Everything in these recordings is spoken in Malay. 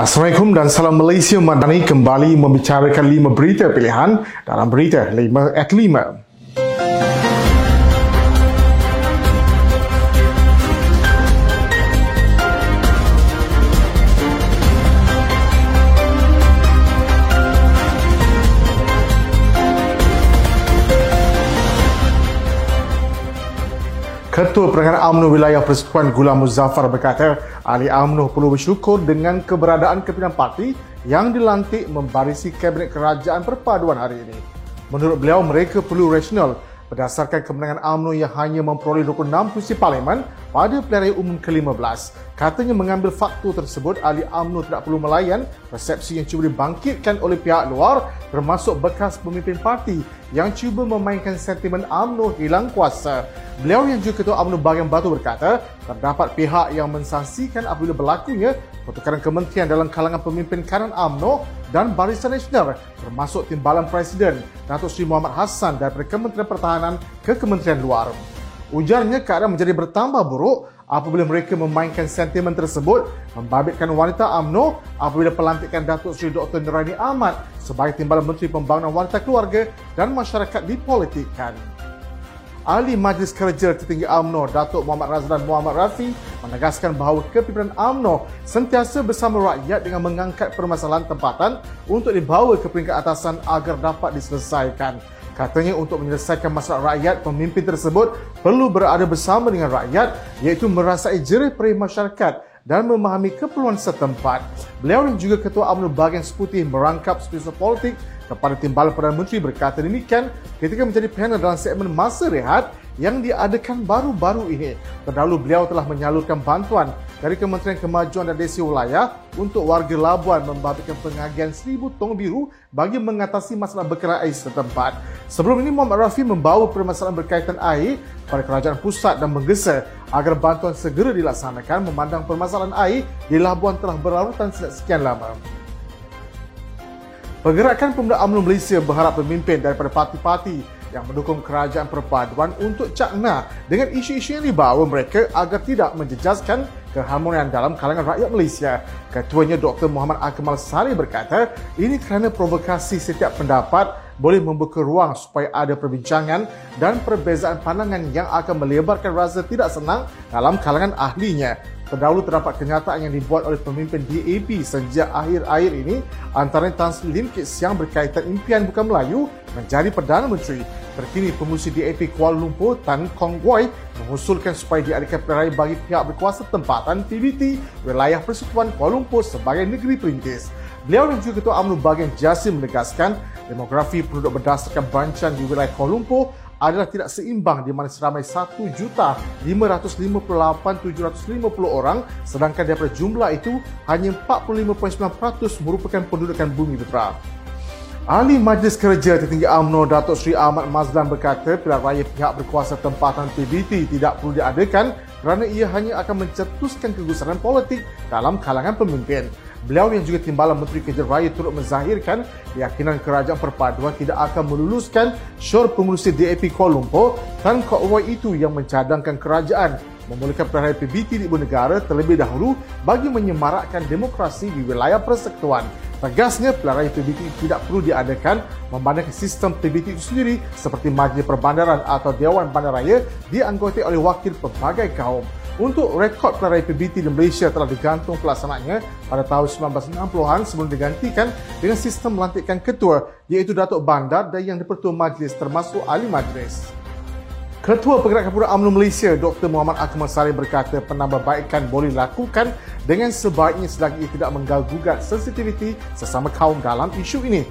Assalamualaikum dan salam Malaysia Madani kembali membicarakan lima berita pilihan dalam berita 5 at 5. Ketua Perangkat UMNO Wilayah Persekutuan Gula Muzaffar berkata, ahli UMNO perlu bersyukur dengan keberadaan kepimpinan parti yang dilantik membarisi Kabinet Kerajaan Perpaduan hari ini. Menurut beliau, mereka perlu rasional berdasarkan kemenangan UMNO yang hanya memperoleh 26 kursi parlimen pada pilihan umum ke-15. Katanya mengambil faktor tersebut, ahli UMNO tidak perlu melayan persepsi yang cuba dibangkitkan oleh pihak luar termasuk bekas pemimpin parti yang cuba memainkan sentimen UMNO hilang kuasa. Beliau yang juga Ketua UMNO Bagian Batu berkata, terdapat pihak yang mensaksikan apabila berlakunya pertukaran kementerian dalam kalangan pemimpin kanan UMNO dan Barisan Nasional termasuk timbalan Presiden Datuk Seri Muhammad Hassan daripada Kementerian Pertahanan ke Kementerian Luar. Ujarnya keadaan menjadi bertambah buruk apabila mereka memainkan sentimen tersebut membabitkan wanita UMNO apabila pelantikan Datuk Seri Dr. Nerani Ahmad sebagai Timbalan Menteri Pembangunan Wanita Keluarga dan Masyarakat dipolitikkan. Ahli Majlis Kerja Tertinggi AMNO Datuk Muhammad Razlan Muhammad Rafi menegaskan bahawa kepimpinan AMNO sentiasa bersama rakyat dengan mengangkat permasalahan tempatan untuk dibawa ke peringkat atasan agar dapat diselesaikan. Katanya untuk menyelesaikan masalah rakyat, pemimpin tersebut perlu berada bersama dengan rakyat iaitu merasai jerih perih masyarakat dan memahami keperluan setempat. Beliau dan juga Ketua UMNO Bahagian Seputih merangkap spesial politik kepada Timbalan Perdana Menteri berkata demikian ketika menjadi panel dalam segmen Masa Rehat yang diadakan baru-baru ini. Terdahulu beliau telah menyalurkan bantuan dari Kementerian Kemajuan dan Desi Wilayah untuk warga Labuan membabitkan pengagihan seribu tong biru bagi mengatasi masalah bekalan air setempat. Sebelum ini Muhammad Rafi membawa permasalahan berkaitan air pada kerajaan pusat dan menggesa agar bantuan segera dilaksanakan memandang permasalahan air di Labuan telah berlarutan sejak sekian lama. Pergerakan Pemuda UMNO Malaysia berharap pemimpin daripada parti-parti yang mendukung kerajaan perpaduan untuk cakna dengan isu-isu yang dibawa mereka agar tidak menjejaskan keharmonian dalam kalangan rakyat Malaysia. Ketuanya Dr. Muhammad Akmal Sari berkata, ini kerana provokasi setiap pendapat boleh membuka ruang supaya ada perbincangan dan perbezaan pandangan yang akan melebarkan rasa tidak senang dalam kalangan ahlinya. Terdahulu terdapat kenyataan yang dibuat oleh pemimpin DAP sejak akhir-akhir ini antara Tan Sri Limkit yang berkaitan impian bukan Melayu menjadi Perdana Menteri. Terkini pengurusi DAP Kuala Lumpur Tan Kong Wai mengusulkan supaya diadakan pilihan bagi pihak berkuasa tempatan PBT wilayah Persekutuan Kuala Lumpur sebagai negeri perintis. Beliau dan juga Ketua UMNO bagian Jasim menegaskan demografi penduduk berdasarkan bancan di wilayah Kuala Lumpur adalah tidak seimbang di mana seramai 1,558,750 orang sedangkan daripada jumlah itu hanya 45.9% merupakan pendudukan bumi putra. Ahli Majlis Kerja Tertinggi UMNO Datuk Seri Ahmad Mazlan berkata pilihan raya pihak berkuasa tempatan PBT tidak perlu diadakan kerana ia hanya akan mencetuskan kegusaran politik dalam kalangan pemimpin. Beliau yang juga timbalan Menteri Kerja Raya turut menzahirkan keyakinan kerajaan perpaduan tidak akan meluluskan syur pengurusi DAP Kuala Lumpur dan Kok itu yang mencadangkan kerajaan memulakan pilihan PBT di ibu negara terlebih dahulu bagi menyemarakkan demokrasi di wilayah persekutuan. Tegasnya, raya PBT tidak perlu diadakan memandangkan sistem PBT itu sendiri seperti Majlis Perbandaran atau Dewan Bandaraya dianggotai oleh wakil pelbagai kaum. Untuk rekod raya PBT di Malaysia telah digantung pelaksanaannya pada tahun 1960-an sebelum digantikan dengan sistem melantikkan ketua iaitu Datuk Bandar dan yang dipertua majlis termasuk ahli majlis. Ketua Pergerakan Pemuda UMNO Malaysia Dr. Muhammad Akmal Sari berkata penambahbaikan boleh dilakukan dengan sebaiknya selagi ia tidak mengganggugat sensitiviti sesama kaum dalam isu ini.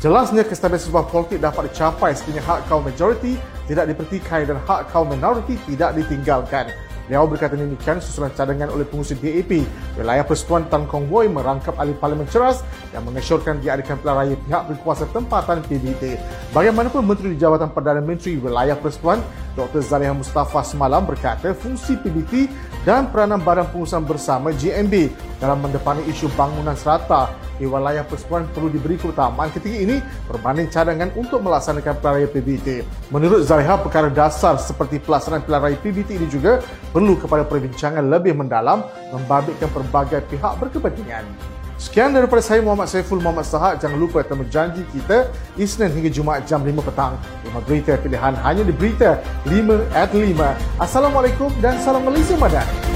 Jelasnya kestabilan sebuah politik dapat dicapai sekiranya hak kaum majoriti tidak dipertikai dan hak kaum minoriti tidak ditinggalkan. Beliau berkata demikian susulan cadangan oleh pengurusi DAP. Wilayah Persekutuan Tan Kong Woi merangkap ahli parlimen ceras yang mengesyorkan diadakan pilihan raya pihak berkuasa tempatan PBT. Bagaimanapun Menteri di Jabatan Perdana Menteri Wilayah Persekutuan Dr. Zaliha Mustafa semalam berkata fungsi PBT dan peranan Badan Pengurusan Bersama GMB dalam mendepani isu bangunan serata di wilayah persekutuan perlu diberi keutamaan ketika ini berbanding cadangan untuk melaksanakan pilihan raya PBT. Menurut Zaliha, perkara dasar seperti pelaksanaan pilihan raya PBT ini juga perlu kepada perbincangan lebih mendalam membabitkan pelbagai pihak berkepentingan. Sekian daripada saya Muhammad Saiful Muhammad Sahak. Jangan lupa temu janji kita Isnin hingga Jumaat jam 5 petang. 5 berita pilihan hanya di Berita 5 at 5. Assalamualaikum dan salam Malaysia Madan.